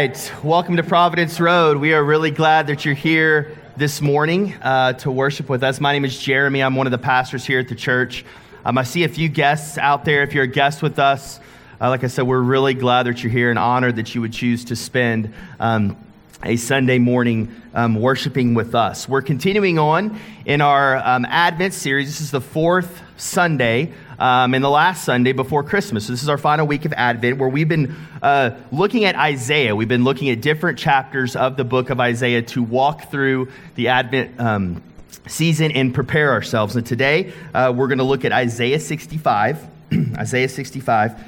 right. Welcome to Providence Road. We are really glad that you're here this morning uh, to worship with us. My name is Jeremy. I'm one of the pastors here at the church. Um, I see a few guests out there. If you're a guest with us, uh, like I said, we're really glad that you're here and honored that you would choose to spend um, a Sunday morning um, worshiping with us. We're continuing on in our um, Advent series. This is the fourth Sunday um, and the last Sunday before Christmas. So this is our final week of Advent where we've been uh, looking at Isaiah. We've been looking at different chapters of the book of Isaiah to walk through the Advent um, season and prepare ourselves. And today uh, we're going to look at Isaiah 65. Isaiah 65.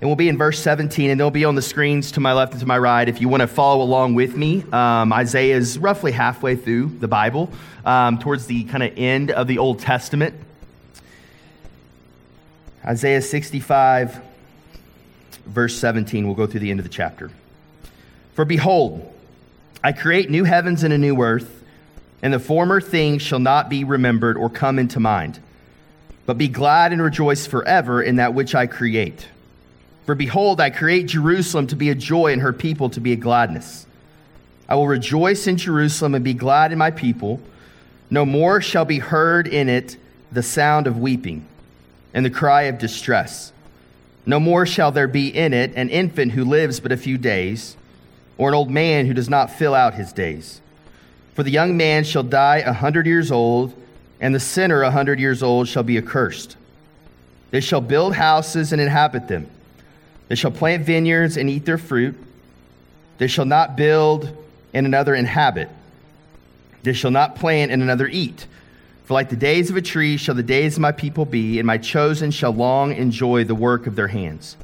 And we'll be in verse 17, and they'll be on the screens to my left and to my right. If you want to follow along with me, um, Isaiah is roughly halfway through the Bible, um, towards the kind of end of the Old Testament. Isaiah 65, verse 17. We'll go through the end of the chapter. For behold, I create new heavens and a new earth, and the former things shall not be remembered or come into mind. But be glad and rejoice forever in that which I create. For behold, I create Jerusalem to be a joy and her people to be a gladness. I will rejoice in Jerusalem and be glad in my people. No more shall be heard in it the sound of weeping and the cry of distress. No more shall there be in it an infant who lives but a few days, or an old man who does not fill out his days. For the young man shall die a hundred years old, and the sinner a hundred years old shall be accursed. They shall build houses and inhabit them. They shall plant vineyards and eat their fruit. They shall not build and another inhabit. They shall not plant and another eat. For like the days of a tree shall the days of my people be, and my chosen shall long enjoy the work of their hands.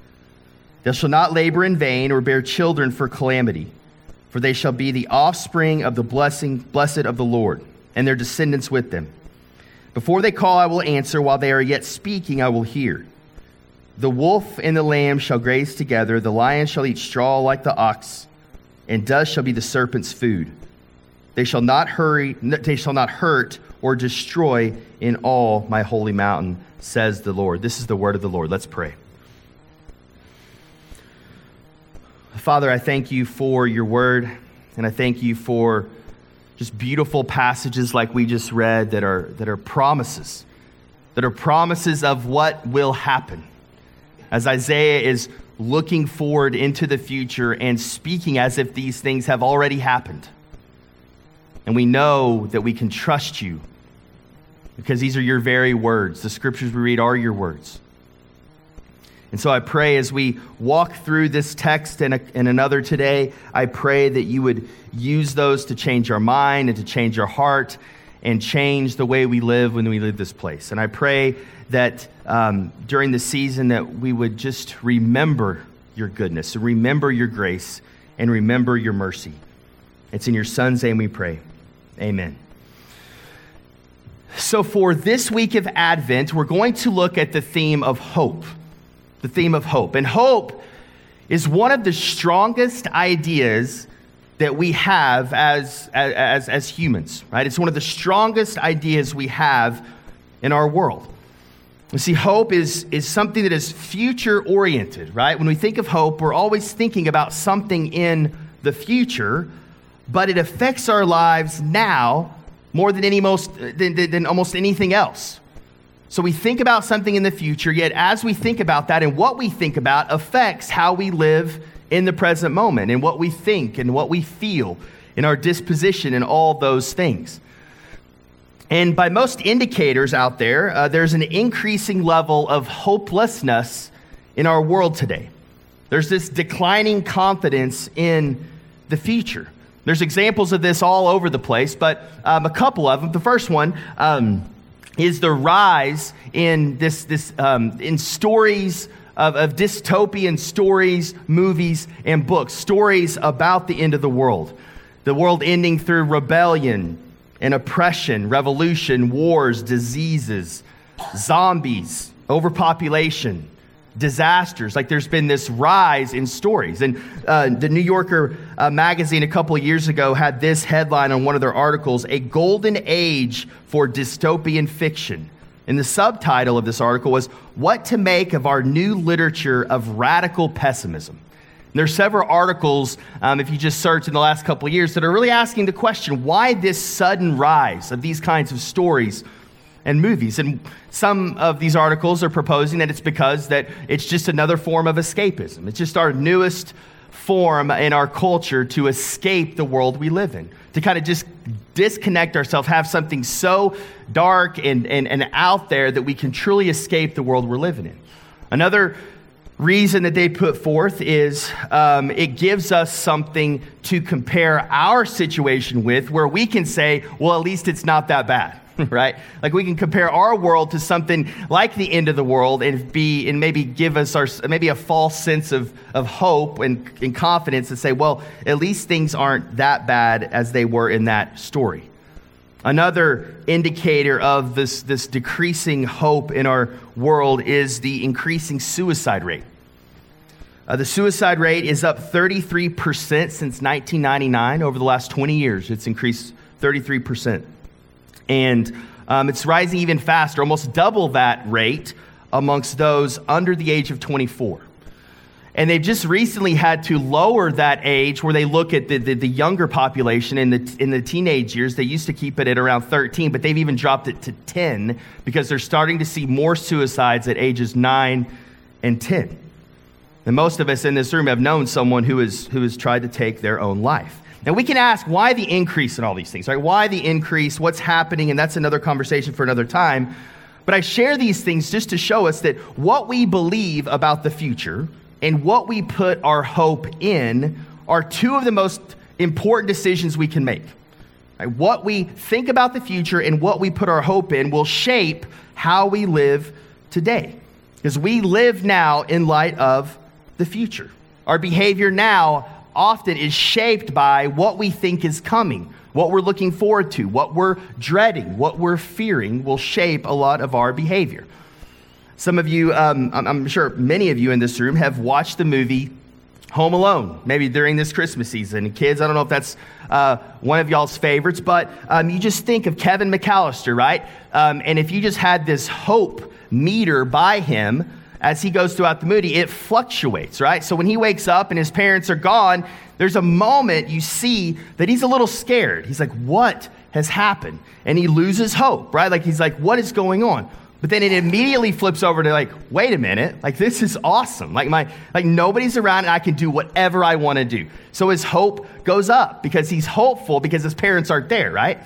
They shall not labor in vain or bear children for calamity, for they shall be the offspring of the blessing, blessed of the Lord, and their descendants with them. Before they call, I will answer. While they are yet speaking, I will hear. The wolf and the lamb shall graze together, the lion shall eat straw like the ox, and dust shall be the serpent's food. They shall not hurry, they shall not hurt or destroy in all my holy mountain, says the Lord. This is the word of the Lord. Let's pray. Father, I thank you for your word, and I thank you for just beautiful passages like we just read that are, that are promises, that are promises of what will happen. As Isaiah is looking forward into the future and speaking as if these things have already happened. And we know that we can trust you because these are your very words. The scriptures we read are your words. And so I pray as we walk through this text and, a, and another today, I pray that you would use those to change our mind and to change our heart and change the way we live when we leave this place. And I pray that um, during the season that we would just remember your goodness, remember your grace, and remember your mercy. It's in your son's name we pray. Amen. So, for this week of Advent, we're going to look at the theme of hope. The theme of hope. And hope is one of the strongest ideas that we have as, as, as humans, right? It's one of the strongest ideas we have in our world. You see, hope is, is something that is future oriented, right? When we think of hope, we're always thinking about something in the future, but it affects our lives now more than, any most, than, than, than almost anything else. So we think about something in the future, yet as we think about that and what we think about affects how we live in the present moment in what we think and what we feel in our disposition and all those things. And by most indicators out there, uh, there's an increasing level of hopelessness in our world today. There's this declining confidence in the future. There's examples of this all over the place, but um, a couple of them. The first one um, is the rise in this, this um, in stories of, of dystopian stories, movies, and books. Stories about the end of the world, the world ending through rebellion and oppression, revolution, wars, diseases, zombies, overpopulation, disasters. Like there's been this rise in stories. And uh, the New Yorker uh, magazine a couple of years ago had this headline on one of their articles A Golden Age for Dystopian Fiction. And the subtitle of this article was What to Make of Our New Literature of Radical Pessimism. There are several articles, um, if you just search in the last couple of years, that are really asking the question why this sudden rise of these kinds of stories and movies. And some of these articles are proposing that it's because that it's just another form of escapism. It's just our newest form in our culture to escape the world we live in, to kind of just disconnect ourselves, have something so dark and, and, and out there that we can truly escape the world we're living in. Another reason that they put forth is um, it gives us something to compare our situation with where we can say, well, at least it's not that bad. right? Like we can compare our world to something like the end of the world and be and maybe give us our maybe a false sense of, of hope and, and confidence and say, well, at least things aren't that bad as they were in that story. Another indicator of this, this decreasing hope in our world is the increasing suicide rate. Uh, the suicide rate is up 33% since 1999. Over the last 20 years, it's increased 33%. And um, it's rising even faster, almost double that rate amongst those under the age of 24. And they've just recently had to lower that age where they look at the, the, the, younger population in the, in the teenage years. They used to keep it at around 13, but they've even dropped it to 10 because they're starting to see more suicides at ages 9 and 10. And most of us in this room have known someone who, is, who has tried to take their own life. Now, we can ask why the increase in all these things, right? Why the increase? What's happening? And that's another conversation for another time. But I share these things just to show us that what we believe about the future and what we put our hope in are two of the most important decisions we can make. Right? What we think about the future and what we put our hope in will shape how we live today. Because we live now in light of the future. Our behavior now often is shaped by what we think is coming, what we're looking forward to, what we're dreading, what we're fearing will shape a lot of our behavior. Some of you, um, I'm sure many of you in this room have watched the movie Home Alone, maybe during this Christmas season. Kids, I don't know if that's uh, one of y'all's favorites, but um, you just think of Kevin McAllister, right? Um, and if you just had this hope meter by him, as he goes throughout the movie, it fluctuates, right? So when he wakes up and his parents are gone, there's a moment you see that he's a little scared. He's like, What has happened? And he loses hope, right? Like he's like, What is going on? But then it immediately flips over to like, wait a minute, like this is awesome. Like my like nobody's around and I can do whatever I want to do. So his hope goes up because he's hopeful because his parents aren't there, right?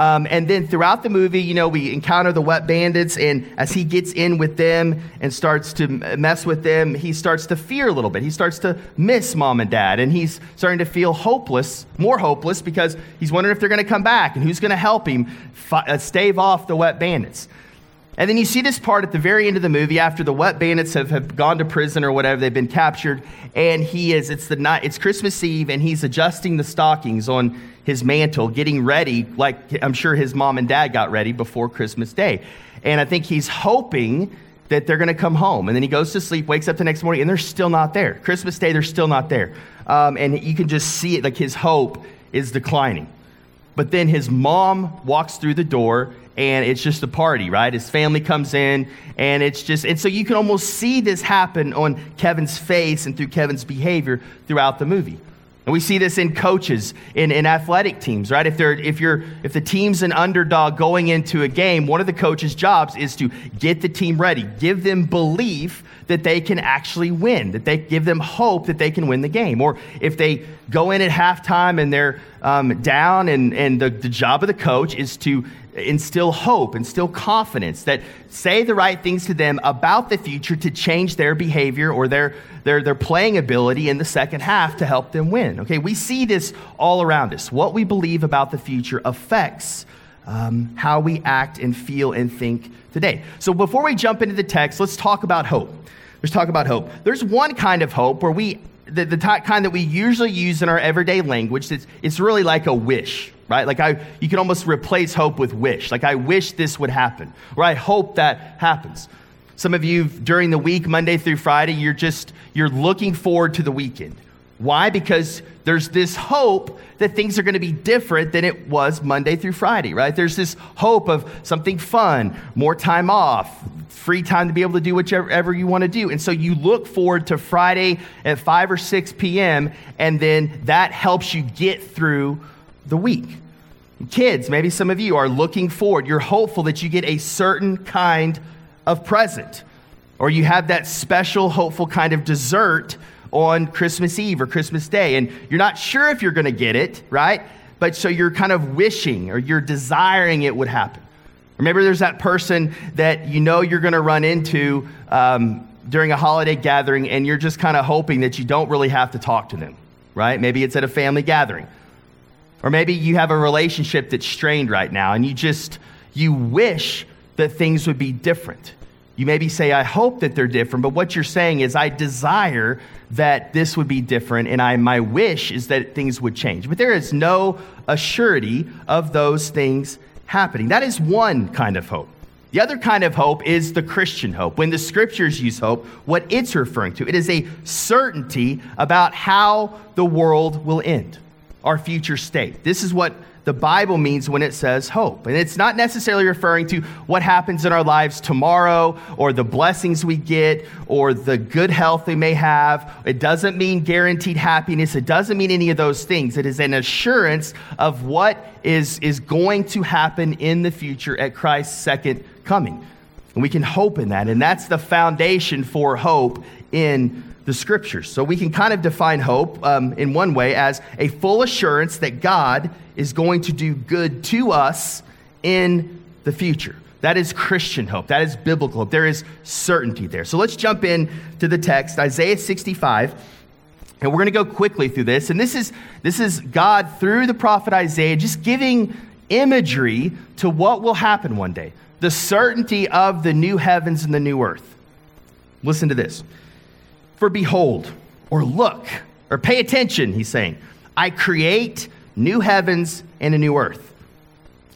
Um, and then throughout the movie, you know, we encounter the wet bandits, and as he gets in with them and starts to mess with them, he starts to fear a little bit. He starts to miss mom and dad, and he's starting to feel hopeless, more hopeless, because he's wondering if they're going to come back and who's going to help him fi- uh, stave off the wet bandits. And then you see this part at the very end of the movie after the wet bandits have, have gone to prison or whatever, they've been captured, and he is, it's the night, it's Christmas Eve, and he's adjusting the stockings on his mantle, getting ready, like I'm sure his mom and dad got ready before Christmas Day. And I think he's hoping that they're going to come home. And then he goes to sleep, wakes up the next morning, and they're still not there. Christmas Day, they're still not there. Um, and you can just see it, like his hope is declining. But then his mom walks through the door and it's just a party, right? His family comes in and it's just, and so you can almost see this happen on Kevin's face and through Kevin's behavior throughout the movie. And we see this in coaches, in, in athletic teams, right? If, they're, if, you're, if the team's an underdog going into a game, one of the coach's jobs is to get the team ready, give them belief that they can actually win, that they give them hope that they can win the game. Or if they go in at halftime and they're um, down, and, and the, the job of the coach is to instill hope, instill confidence, that say the right things to them about the future to change their behavior or their, their, their playing ability in the second half to help them win. Okay, we see this all around us. What we believe about the future affects um, how we act and feel and think today. So before we jump into the text, let's talk about hope. Let's talk about hope. There's one kind of hope where we, the, the kind that we usually use in our everyday language, it's, it's really like a wish, right? Like I, you can almost replace hope with wish. Like I wish this would happen, or I hope that happens. Some of you during the week, Monday through Friday, you're just, you're looking forward to the weekend. Why? Because there's this hope that things are going to be different than it was Monday through Friday, right? There's this hope of something fun, more time off, free time to be able to do whichever you want to do. And so you look forward to Friday at 5 or 6 p.m., and then that helps you get through the week. Kids, maybe some of you are looking forward. You're hopeful that you get a certain kind of present, or you have that special, hopeful kind of dessert on Christmas Eve or Christmas Day, and you're not sure if you're going to get it, right? But so you're kind of wishing or you're desiring it would happen. Or maybe there's that person that you know you're going to run into um, during a holiday gathering, and you're just kind of hoping that you don't really have to talk to them, right? Maybe it's at a family gathering. Or maybe you have a relationship that's strained right now, and you just, you wish that things would be different. You maybe say, I hope that they're different, but what you're saying is, I desire that this would be different, and I, my wish is that things would change. But there is no assurity of those things happening. That is one kind of hope. The other kind of hope is the Christian hope. When the scriptures use hope, what it's referring to, it is a certainty about how the world will end, our future state. This is what the Bible means when it says hope. And it's not necessarily referring to what happens in our lives tomorrow or the blessings we get or the good health we may have. It doesn't mean guaranteed happiness. It doesn't mean any of those things. It is an assurance of what is, is going to happen in the future at Christ's second coming. And we can hope in that. And that's the foundation for hope in the scriptures. So we can kind of define hope um, in one way as a full assurance that God is going to do good to us in the future. That is Christian hope. That is biblical hope. There is certainty there. So let's jump in to the text, Isaiah 65. And we're going to go quickly through this. And this is, this is God through the prophet Isaiah just giving imagery to what will happen one day the certainty of the new heavens and the new earth. Listen to this. For behold, or look, or pay attention, he's saying, I create new heavens and a new earth.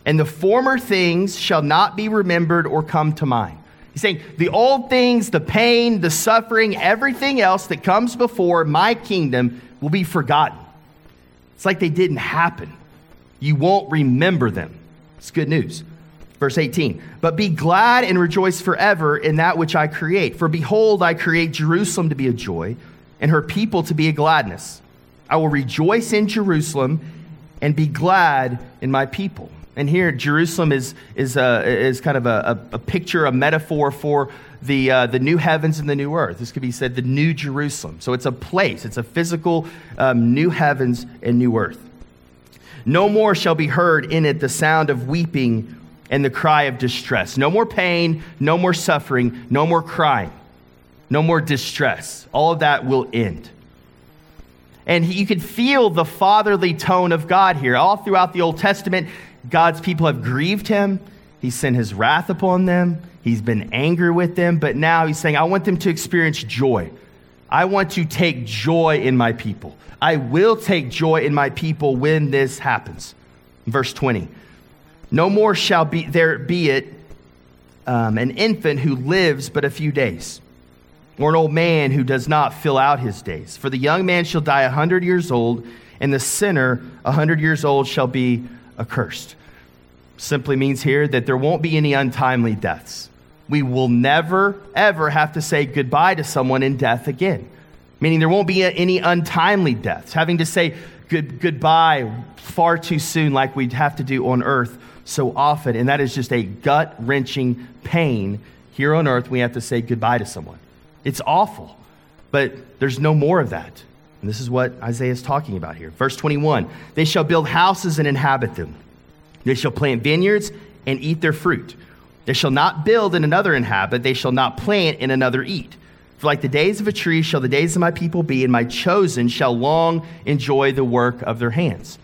And the former things shall not be remembered or come to mind. He's saying the old things, the pain, the suffering, everything else that comes before my kingdom will be forgotten. It's like they didn't happen. You won't remember them. It's good news. Verse 18, but be glad and rejoice forever in that which I create. For behold, I create Jerusalem to be a joy, and her people to be a gladness. I will rejoice in Jerusalem and be glad in my people. And here, Jerusalem is, is, a, is kind of a, a, a picture, a metaphor for the, uh, the new heavens and the new earth. This could be said the new Jerusalem. So it's a place, it's a physical um, new heavens and new earth. No more shall be heard in it the sound of weeping and the cry of distress. No more pain, no more suffering, no more crying, no more distress. All of that will end. And you can feel the fatherly tone of God here. All throughout the Old Testament, God's people have grieved him. He sent his wrath upon them. He's been angry with them. But now he's saying, I want them to experience joy. I want to take joy in my people. I will take joy in my people when this happens. Verse 20. No more shall be, there be it um, an infant who lives but a few days, or an old man who does not fill out his days. For the young man shall die a hundred years old, and the sinner a hundred years old shall be accursed. Simply means here that there won't be any untimely deaths. We will never, ever have to say goodbye to someone in death again. Meaning there won't be any untimely deaths, having to say good, goodbye far too soon, like we'd have to do on earth so often, and that is just a gut wrenching pain here on earth. We have to say goodbye to someone. It's awful, but there's no more of that. And this is what Isaiah is talking about here. Verse 21 They shall build houses and inhabit them, they shall plant vineyards and eat their fruit. They shall not build and another inhabit, they shall not plant and another eat. For like the days of a tree shall the days of my people be, and my chosen shall long enjoy the work of their hands.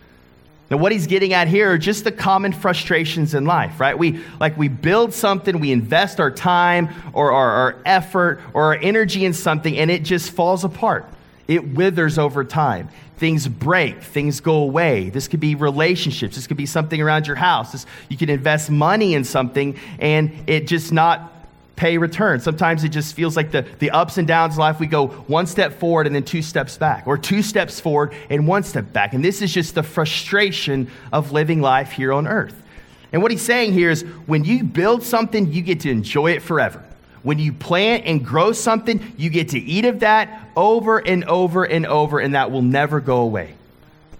Now, what he's getting at here are just the common frustrations in life, right? We like we build something, we invest our time or our, our effort or our energy in something, and it just falls apart. It withers over time. Things break, things go away. This could be relationships. This could be something around your house. This, you can invest money in something and it just not pay return. Sometimes it just feels like the, the ups and downs of life. We go one step forward and then two steps back, or two steps forward and one step back. And this is just the frustration of living life here on earth. And what he's saying here is when you build something, you get to enjoy it forever. When you plant and grow something, you get to eat of that over and over and over, and that will never go away.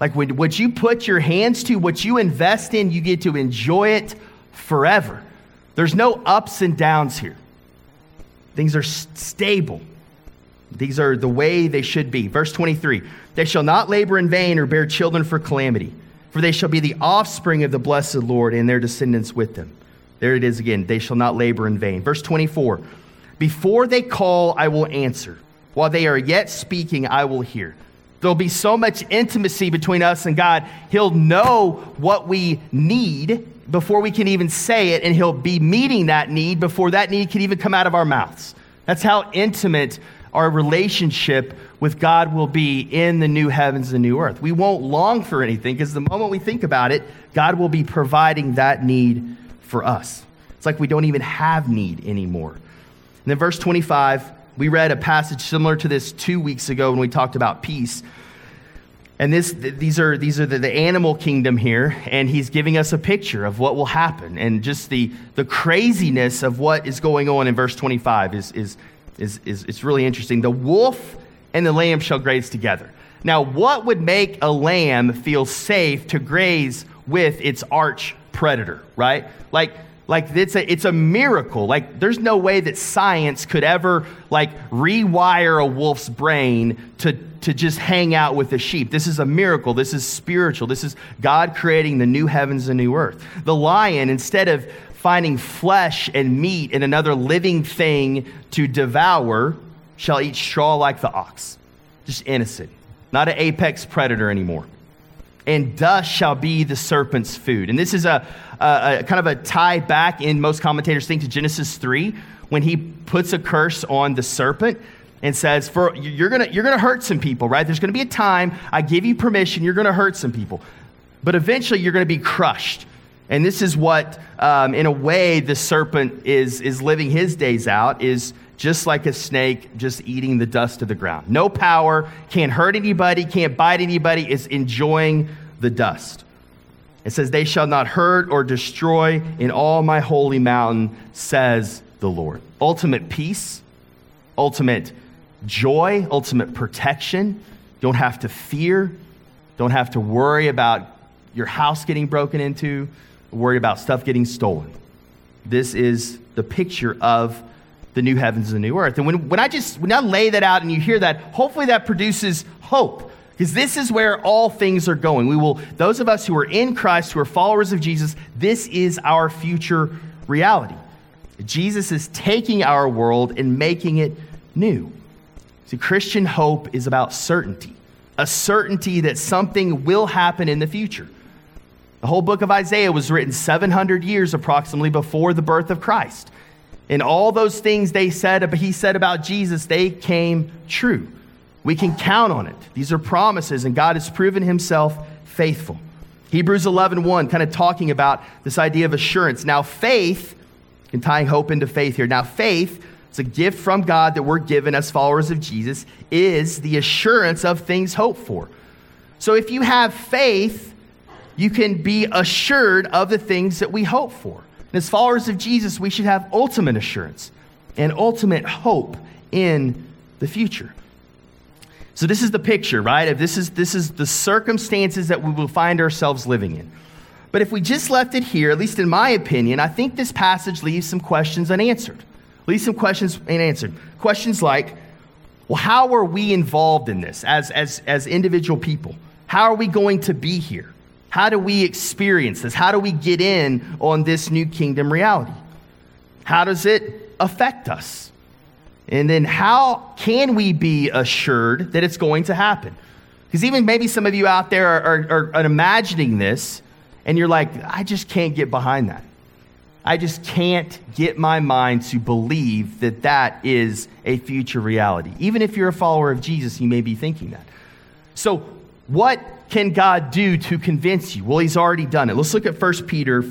Like when, what you put your hands to, what you invest in, you get to enjoy it forever. There's no ups and downs here. Things are stable. These are the way they should be. Verse 23 They shall not labor in vain or bear children for calamity, for they shall be the offspring of the blessed Lord and their descendants with them. There it is again. They shall not labor in vain. Verse 24 Before they call, I will answer. While they are yet speaking, I will hear. There'll be so much intimacy between us and God. He'll know what we need before we can even say it, and He'll be meeting that need before that need can even come out of our mouths. That's how intimate our relationship with God will be in the new heavens and new earth. We won't long for anything because the moment we think about it, God will be providing that need for us. It's like we don't even have need anymore. And then, verse 25, we read a passage similar to this two weeks ago when we talked about peace. And this, these are, these are the, the animal kingdom here, and he's giving us a picture of what will happen. And just the, the craziness of what is going on in verse 25 is, is, is, is, is really interesting. The wolf and the lamb shall graze together. Now, what would make a lamb feel safe to graze with its arch predator, right? Like, like it's a, it's a miracle. Like there's no way that science could ever like rewire a wolf's brain to, to just hang out with the sheep. This is a miracle. This is spiritual. This is God creating the new heavens and new earth. The lion, instead of finding flesh and meat in another living thing to devour, shall eat straw like the ox. Just innocent. Not an apex predator anymore and dust shall be the serpent's food. And this is a, a, a, kind of a tie back in most commentators think to Genesis 3 when he puts a curse on the serpent and says, For you're gonna you're gonna hurt some people, right? There's gonna be a time, I give you permission, you're gonna hurt some people. But eventually you're gonna be crushed. And this is what, um, in a way, the serpent is, is living his days out, is just like a snake, just eating the dust of the ground. No power, can't hurt anybody, can't bite anybody, is enjoying the dust. It says, They shall not hurt or destroy in all my holy mountain, says the Lord. Ultimate peace, ultimate joy, ultimate protection. Don't have to fear, don't have to worry about your house getting broken into, worry about stuff getting stolen. This is the picture of the new heavens and the new earth. And when, when I just when I lay that out and you hear that, hopefully that produces hope. Because this is where all things are going. We will, those of us who are in Christ, who are followers of Jesus, this is our future reality. Jesus is taking our world and making it new. See, Christian hope is about certainty, a certainty that something will happen in the future. The whole book of Isaiah was written 700 years approximately before the birth of Christ. And all those things they said, he said about Jesus, they came true. We can count on it. These are promises, and God has proven himself faithful. Hebrews 11 1, kind of talking about this idea of assurance. Now, faith, and tying hope into faith here. Now, faith, it's a gift from God that we're given as followers of Jesus, is the assurance of things hoped for. So if you have faith, you can be assured of the things that we hope for. And as followers of Jesus, we should have ultimate assurance and ultimate hope in the future. So this is the picture, right? This is, this is the circumstances that we will find ourselves living in. But if we just left it here, at least in my opinion, I think this passage leaves some questions unanswered. Leaves some questions unanswered. Questions like, well, how are we involved in this as, as, as individual people? How are we going to be here? How do we experience this? How do we get in on this new kingdom reality? How does it affect us? And then how can we be assured that it's going to happen? Because even maybe some of you out there are, are, are, imagining this and you're like, I just can't get behind that. I just can't get my mind to believe that that is a future reality. Even if you're a follower of Jesus, you may be thinking that. So, what can God do to convince you? Well, he's already done it. Let's look at 1 Peter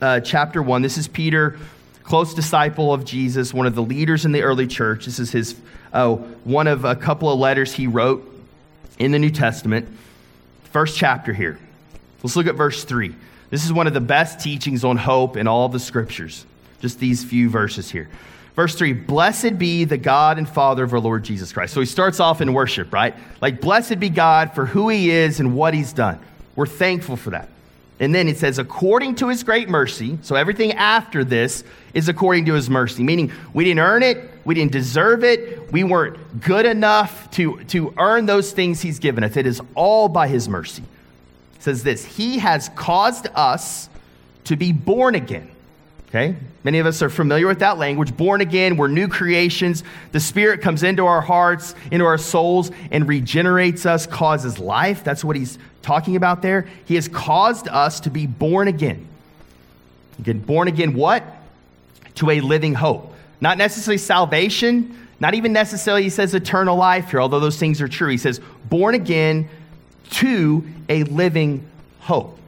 uh, chapter 1. This is Peter close disciple of Jesus, one of the leaders in the early church. This is his uh, one of a couple of letters he wrote in the New Testament. First chapter here. Let's look at verse 3. This is one of the best teachings on hope in all the scriptures. Just these few verses here. Verse 3 Blessed be the God and Father of our Lord Jesus Christ. So he starts off in worship, right? Like, blessed be God for who he is and what he's done. We're thankful for that. And then it says, according to his great mercy. So everything after this is according to his mercy, meaning we didn't earn it, we didn't deserve it, we weren't good enough to, to earn those things he's given us. It is all by his mercy. Says this He has caused us to be born again Okay? Many of us are familiar with that language. Born again, we're new creations. The Spirit comes into our hearts, into our souls, and regenerates us, causes life. That's what he's talking about there. He has caused us to be born again. Again, born again, what? To a living hope. Not necessarily salvation, not even necessarily, he says, eternal life here, although those things are true. He says, born again to a living hope.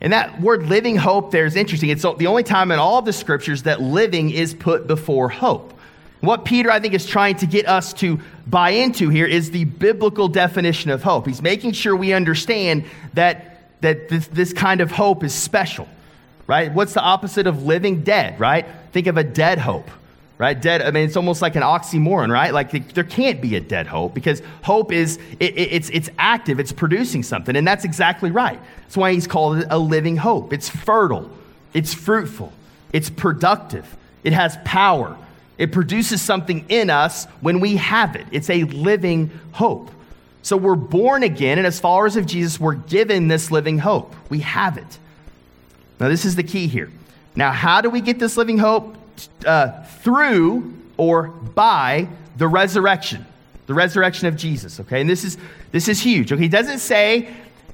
And that word living hope there is interesting. It's the only time in all of the scriptures that living is put before hope. What Peter, I think, is trying to get us to buy into here is the biblical definition of hope. He's making sure we understand that, that this, this kind of hope is special, right? What's the opposite of living dead, right? Think of a dead hope right? Dead, I mean, it's almost like an oxymoron, right? Like there can't be a dead hope because hope is, it, it, it's, it's active, it's producing something. And that's exactly right. That's why he's called it a living hope. It's fertile, it's fruitful, it's productive, it has power. It produces something in us when we have it. It's a living hope. So we're born again, and as followers of Jesus, we're given this living hope. We have it. Now, this is the key here. Now, how do we get this living hope? Uh, through or by the resurrection, the resurrection of Jesus. Okay, and this is this is huge. Okay, he doesn't say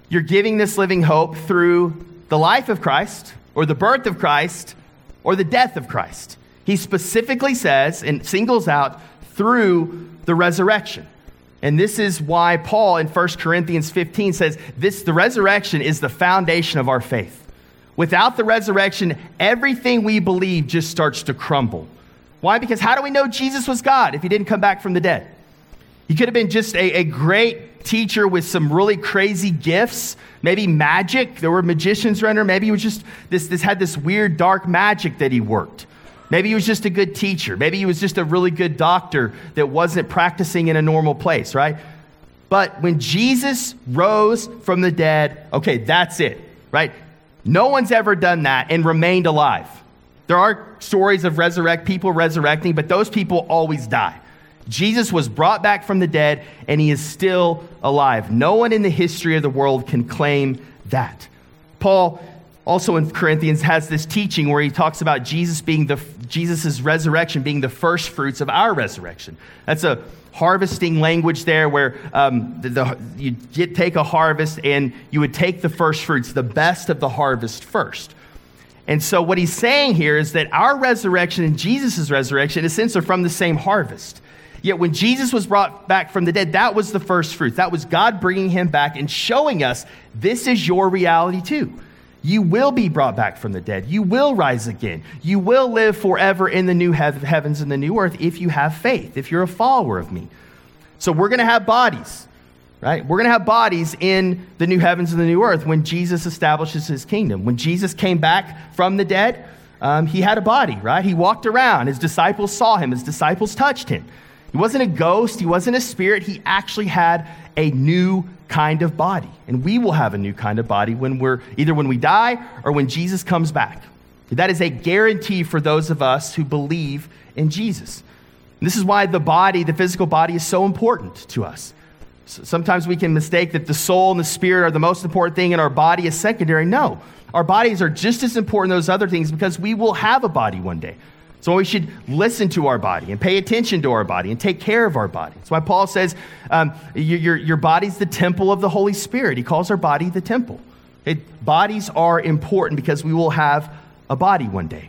you're giving this living hope through the life of Christ or the birth of Christ or the death of Christ. He specifically says and singles out through the resurrection. And this is why Paul in 1 Corinthians 15 says this the resurrection is the foundation of our faith. Without the resurrection, everything we believe just starts to crumble. Why? Because how do we know Jesus was God if he didn't come back from the dead? He could have been just a, a great teacher with some really crazy gifts, maybe magic. There were magicians around. Maybe he was just this, this had this weird dark magic that he worked. Maybe he was just a good teacher. Maybe he was just a really good doctor that wasn't practicing in a normal place, right? But when Jesus rose from the dead, okay, that's it, right? No one's ever done that and remained alive. There are stories of resurrect people resurrecting, but those people always die. Jesus was brought back from the dead and he is still alive. No one in the history of the world can claim that. Paul also in Corinthians has this teaching where he talks about Jesus being the Jesus' resurrection being the first fruits of our resurrection. That's a harvesting language there where um, the, the, you get, take a harvest and you would take the first fruits, the best of the harvest first. And so, what he's saying here is that our resurrection and Jesus' resurrection, in a sense, are from the same harvest. Yet, when Jesus was brought back from the dead, that was the first fruit. That was God bringing him back and showing us this is your reality too. You will be brought back from the dead. You will rise again. You will live forever in the new heavens and the new earth if you have faith, if you're a follower of me. So we're going to have bodies, right? We're going to have bodies in the new heavens and the new earth when Jesus establishes his kingdom. When Jesus came back from the dead, um, he had a body, right? He walked around. His disciples saw him, his disciples touched him. He wasn't a ghost, he wasn't a spirit. He actually had a new kind of body. And we will have a new kind of body when we're either when we die or when Jesus comes back. That is a guarantee for those of us who believe in Jesus. And this is why the body, the physical body, is so important to us. sometimes we can mistake that the soul and the spirit are the most important thing and our body is secondary. No, our bodies are just as important as those other things because we will have a body one day. So we should listen to our body and pay attention to our body and take care of our body. That's why Paul says um, your, your, body's the temple of the Holy Spirit. He calls our body the temple. It, bodies are important because we will have a body one day.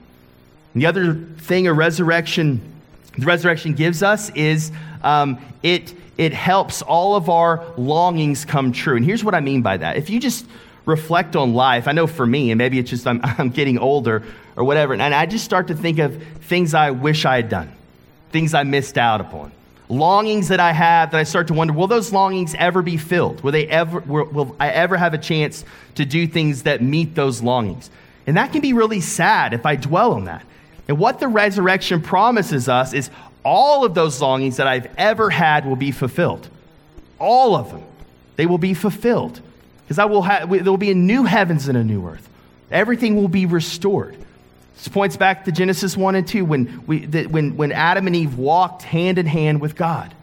And the other thing a resurrection, the resurrection gives us is um, it, it helps all of our longings come true. And here's what I mean by that. If you just reflect on life, I know for me, and maybe it's just I'm, I'm getting older or whatever, and I just start to think of things I wish I had done, things I missed out upon, longings that I have that I start to wonder, will those longings ever be filled? Will they ever, will, will I ever have a chance to do things that meet those longings? And that can be really sad if I dwell on that. And what the resurrection promises us is all of those longings that I've ever had will be fulfilled. All of them. They will be fulfilled. Because I will have there will be a new heavens and a new earth. Everything will be restored. This points back to Genesis 1 and 2 when, we, the, when, when Adam and Eve walked hand in hand with God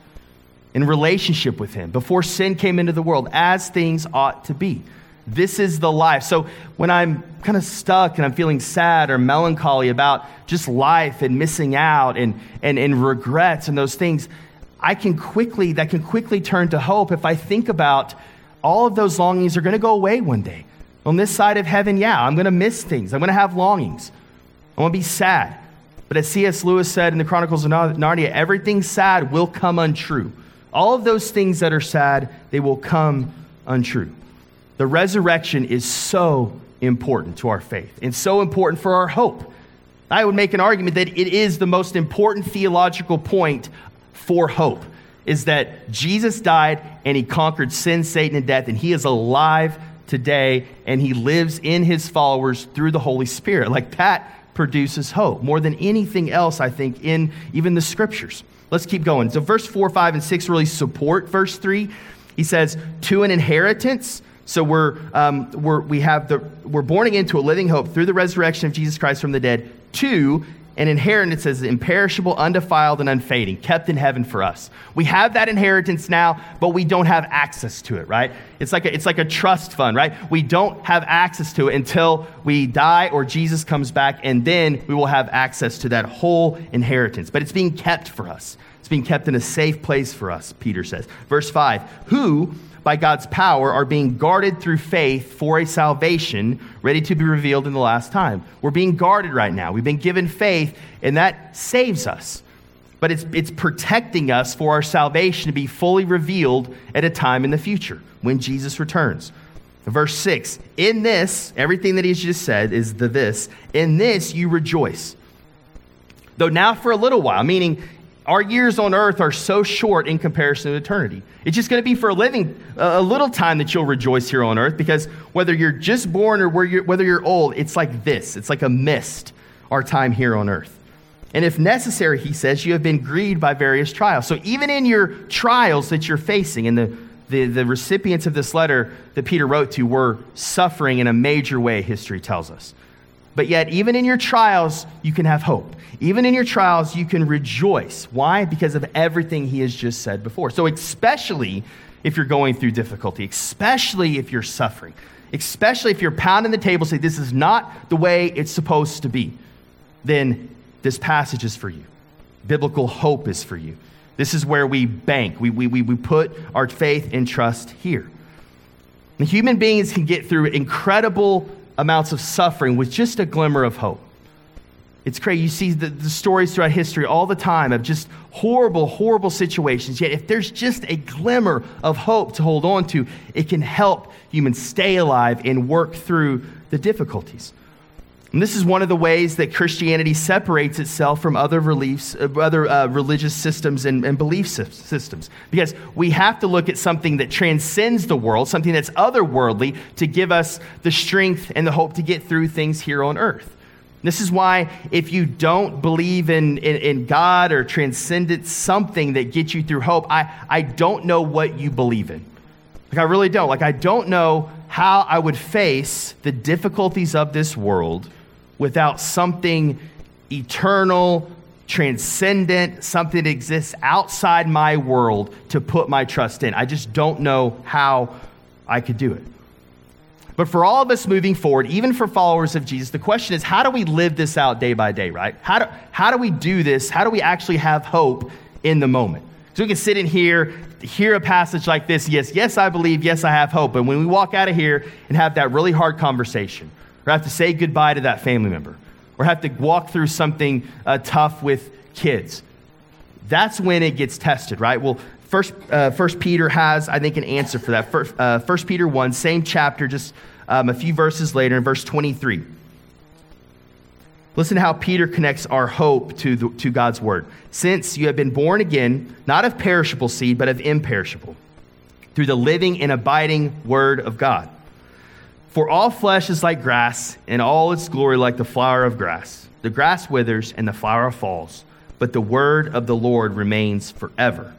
in relationship with Him before sin came into the world as things ought to be. This is the life. So when I'm kind of stuck and I'm feeling sad or melancholy about just life and missing out and, and, and regrets and those things, I can quickly, that can quickly turn to hope if I think about all of those longings are going to go away one day. On this side of heaven, yeah, I'm going to miss things. I'm going to have longings. I'm going to be sad. But as C.S. Lewis said in the Chronicles of Narnia, everything sad will come untrue. All of those things that are sad, they will come untrue. The resurrection is so important to our faith and so important for our hope. I would make an argument that it is the most important theological point for hope is that Jesus died and he conquered sin, Satan, and death, and he is alive today and he lives in his followers through the Holy Spirit. Like that produces hope more than anything else, I think, in even the scriptures. Let's keep going. So, verse 4, 5, and 6 really support verse 3. He says, To an inheritance so we're, um, we're, we have the, we're born again to a living hope through the resurrection of Jesus Christ from the dead, to an inheritance as imperishable, undefiled, and unfading, kept in heaven for us. We have that inheritance now, but we don't have access to it, right? It's like a, it's like a trust fund, right? We don't have access to it until we die or Jesus comes back, and then we will have access to that whole inheritance. But it's being kept for us. It's being kept in a safe place for us, Peter says. Verse 5 Who by God's power are being guarded through faith for a salvation ready to be revealed in the last time. We're being guarded right now. We've been given faith, and that saves us. But it's, it's protecting us for our salvation to be fully revealed at a time in the future when Jesus returns. Verse 6 In this, everything that he's just said is the this, in this you rejoice. Though now for a little while, meaning our years on earth are so short in comparison to eternity. It's just going to be for a living, a little time that you'll rejoice here on earth because whether you're just born or whether you're old, it's like this. It's like a mist, our time here on earth. And if necessary, he says, you have been grieved by various trials. So even in your trials that you're facing, and the, the, the recipients of this letter that Peter wrote to were suffering in a major way, history tells us. But yet, even in your trials, you can have hope. Even in your trials, you can rejoice. Why? Because of everything he has just said before. So, especially if you're going through difficulty, especially if you're suffering, especially if you're pounding the table, say, This is not the way it's supposed to be, then this passage is for you. Biblical hope is for you. This is where we bank, we, we, we we put our faith and trust here. And human beings can get through incredible amounts of suffering with just a glimmer of hope. It's crazy. You see the, the, stories throughout history all the time of just horrible, horrible situations. Yet, if there's just a glimmer of hope to hold on to, it can help humans stay alive and work through the difficulties. And this is one of the ways that Christianity separates itself from other, reliefs, uh, other uh, religious systems and, and belief systems. Because we have to look at something that transcends the world, something that's otherworldly, to give us the strength and the hope to get through things here on earth. This is why, if you don't believe in, in, in, God or transcendent something that gets you through hope, I, I don't know what you believe in. Like, I really don't. Like, I don't know how I would face the difficulties of this world without something eternal, transcendent, something that exists outside my world to put my trust in. I just don't know how I could do it. But for all of us moving forward, even for followers of Jesus, the question is how do we live this out day by day, right? How do, how do we do this? How do we actually have hope in the moment? So we can sit in here, hear a passage like this. Yes, yes, I believe. Yes, I have hope. But when we walk out of here and have that really hard conversation, or have to say goodbye to that family member, or have to walk through something uh, tough with kids. That's when it gets tested, right? Well, First, uh, First Peter has, I think, an answer for that. First, uh, First Peter 1, same chapter, just um, a few verses later in verse 23. Listen to how Peter connects our hope to, the, to God's word. Since you have been born again, not of perishable seed, but of imperishable, through the living and abiding word of God. For all flesh is like grass, and all its glory like the flower of grass. The grass withers and the flower falls, but the word of the Lord remains forever.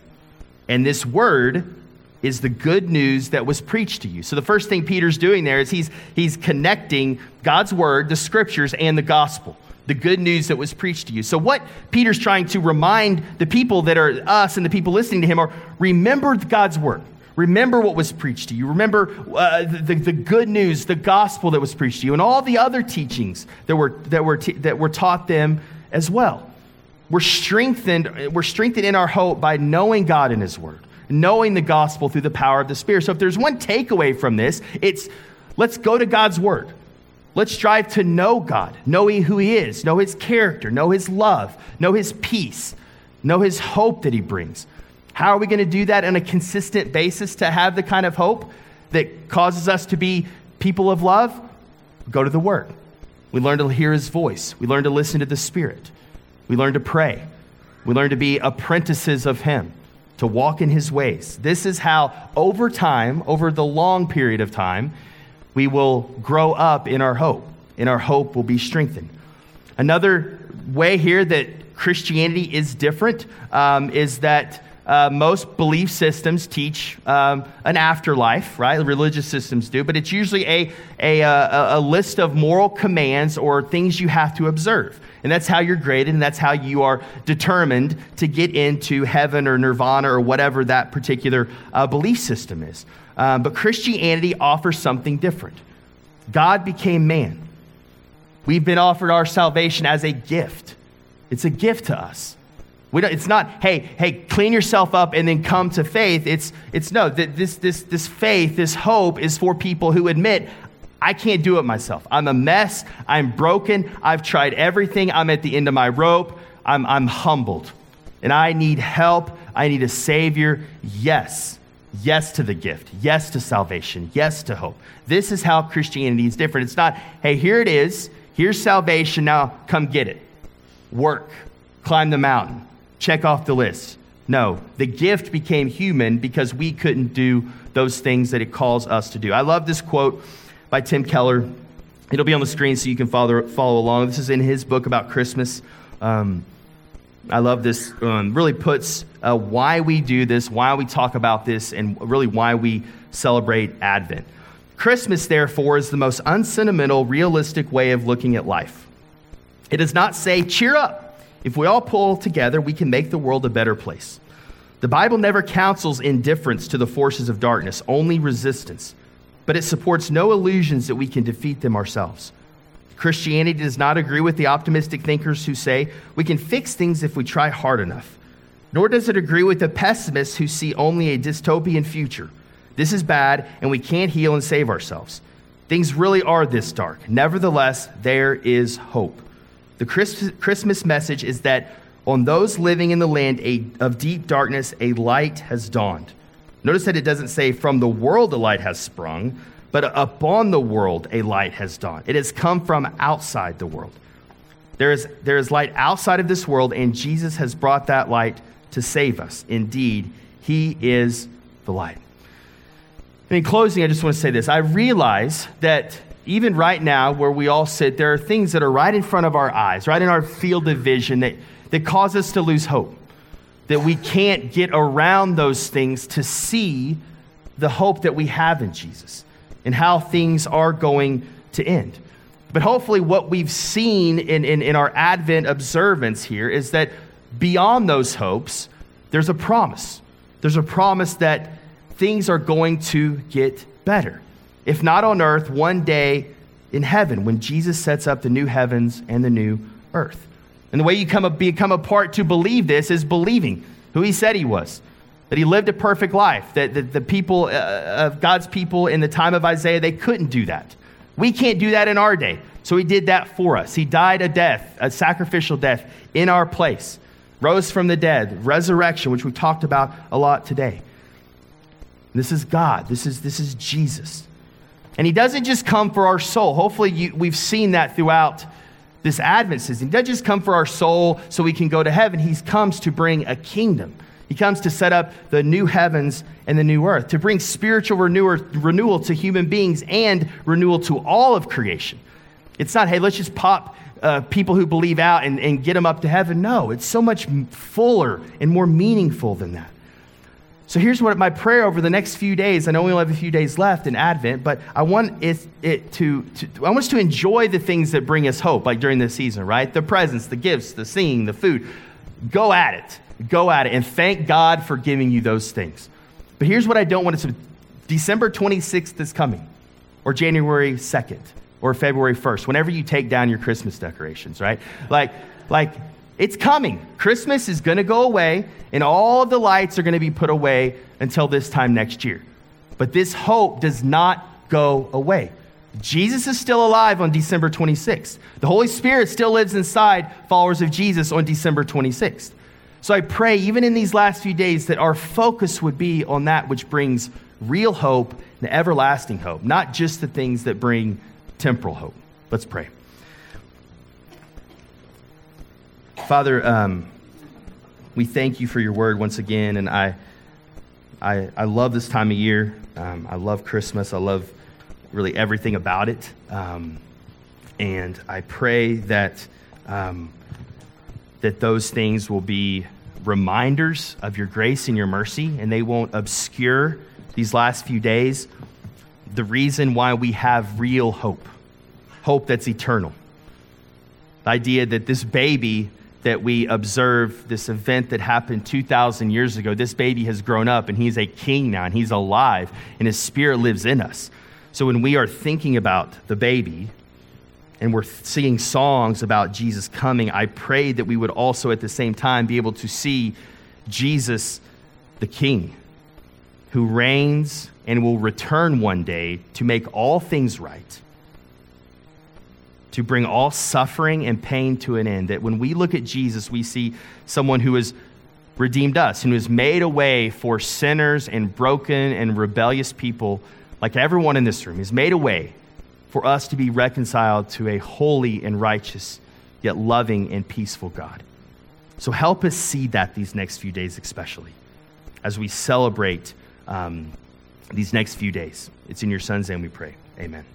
And this word is the good news that was preached to you. So the first thing Peter's doing there is he's, he's connecting God's word, the scriptures, and the gospel the good news that was preached to you. So, what Peter's trying to remind the people that are us and the people listening to him are remember God's word. Remember what was preached to you. Remember uh, the, the good news, the gospel that was preached to you, and all the other teachings that were, that were, t- that were taught them as well. We're strengthened, we're strengthened in our hope by knowing God in His Word, knowing the gospel through the power of the Spirit. So, if there's one takeaway from this, it's let's go to God's Word. Let's strive to know God, know who He is, know His character, know His love, know His peace, know His hope that He brings. How are we going to do that on a consistent basis to have the kind of hope that causes us to be people of love? Go to the Word. We learn to hear His voice, we learn to listen to the Spirit, we learn to pray, we learn to be apprentices of Him, to walk in His ways. This is how, over time, over the long period of time, we will grow up in our hope, and our hope will be strengthened. Another way here that Christianity is different um, is that uh, most belief systems teach um, an afterlife, right? Religious systems do, but it's usually a, a, a, a, list of moral commands or things you have to observe. And that's how you're graded, and that's how you are determined to get into heaven or nirvana or whatever that particular uh, belief system is. Um, but Christianity offers something different. God became man. We've been offered our salvation as a gift. It's a gift to us. We don't, it's not, hey, hey, clean yourself up and then come to faith. It's, it's no, this, this, this faith, this hope is for people who admit, I can't do it myself. I'm a mess. I'm broken. I've tried everything. I'm at the end of my rope. I'm, I'm humbled. And I need help. I need a Savior. Yes. Yes to the gift. Yes to salvation. Yes to hope. This is how Christianity is different. It's not, hey, here it is. Here's salvation. Now come get it. Work. Climb the mountain check off the list. No, the gift became human because we couldn't do those things that it calls us to do. I love this quote by Tim Keller. It'll be on the screen so you can follow, follow along. This is in his book about Christmas. Um, I love this. Um, really puts uh, why we do this, why we talk about this, and really why we celebrate Advent. Christmas, therefore, is the most unsentimental, realistic way of looking at life. It does not say, cheer up, if we all pull together, we can make the world a better place. The Bible never counsels indifference to the forces of darkness, only resistance. But it supports no illusions that we can defeat them ourselves. Christianity does not agree with the optimistic thinkers who say we can fix things if we try hard enough. Nor does it agree with the pessimists who see only a dystopian future. This is bad, and we can't heal and save ourselves. Things really are this dark. Nevertheless, there is hope. The Christmas message is that on those living in the land of deep darkness, a light has dawned. Notice that it doesn't say from the world a light has sprung, but upon the world a light has dawned. It has come from outside the world. There is, there is light outside of this world, and Jesus has brought that light to save us. Indeed, He is the light. And in closing, I just want to say this. I realize that even right now, where we all sit, there are things that are right in front of our eyes, right in our field of vision, that, that cause us to lose hope. That we can't get around those things to see the hope that we have in Jesus and how things are going to end. But hopefully, what we've seen in, in, in our Advent observance here is that beyond those hopes, there's a promise. There's a promise that things are going to get better if not on earth, one day in heaven when Jesus sets up the new heavens and the new earth. And the way you come, become a part to believe this is believing who he said he was, that he lived a perfect life, that the, the people uh, of God's people in the time of Isaiah, they couldn't do that. We can't do that in our day. So he did that for us. He died a death, a sacrificial death in our place, rose from the dead, resurrection, which we talked about a lot today. This is God. This is, this is Jesus. And he doesn't just come for our soul. Hopefully, you, we've seen that throughout this Advent season. He doesn't just come for our soul so we can go to heaven. He comes to bring a kingdom. He comes to set up the new heavens and the new earth, to bring spiritual renewal, renewal to human beings and renewal to all of creation. It's not, hey, let's just pop uh, people who believe out and, and get them up to heaven. No, it's so much fuller and more meaningful than that. So here's what my prayer over the next few days. I know we only have a few days left in Advent, but I want it, it to, to, I want us to enjoy the things that bring us hope, like during this season, right? The presents, the gifts, the singing, the food. Go at it. Go at it. And thank God for giving you those things. But here's what I don't want it to December 26th is coming, or January 2nd, or February 1st, whenever you take down your Christmas decorations, right? Like, like it's coming. Christmas is going to go away, and all of the lights are going to be put away until this time next year. But this hope does not go away. Jesus is still alive on December 26th. The Holy Spirit still lives inside followers of Jesus on December 26th. So I pray, even in these last few days, that our focus would be on that which brings real hope and everlasting hope, not just the things that bring temporal hope. Let's pray. Father, um, we thank you for your word once again, and I, I, I love this time of year. Um, I love Christmas. I love really everything about it. Um, and I pray that, um, that those things will be reminders of your grace and your mercy, and they won't obscure these last few days the reason why we have real hope hope that's eternal. The idea that this baby that we observe this event that happened 2,000 years ago. This baby has grown up and he's a king now and he's alive and his spirit lives in us. So when we are thinking about the baby and we're singing songs about Jesus coming, I pray that we would also at the same time be able to see Jesus, the king, who reigns and will return one day to make all things right to bring all suffering and pain to an end. That when we look at Jesus, we see someone who has redeemed us and who has made a way for sinners and broken and rebellious people, like everyone in this room, has made a way for us to be reconciled to a holy and righteous, yet loving and peaceful God. So help us see that these next few days, especially as we celebrate um, these next few days. It's in your son's name we pray. Amen.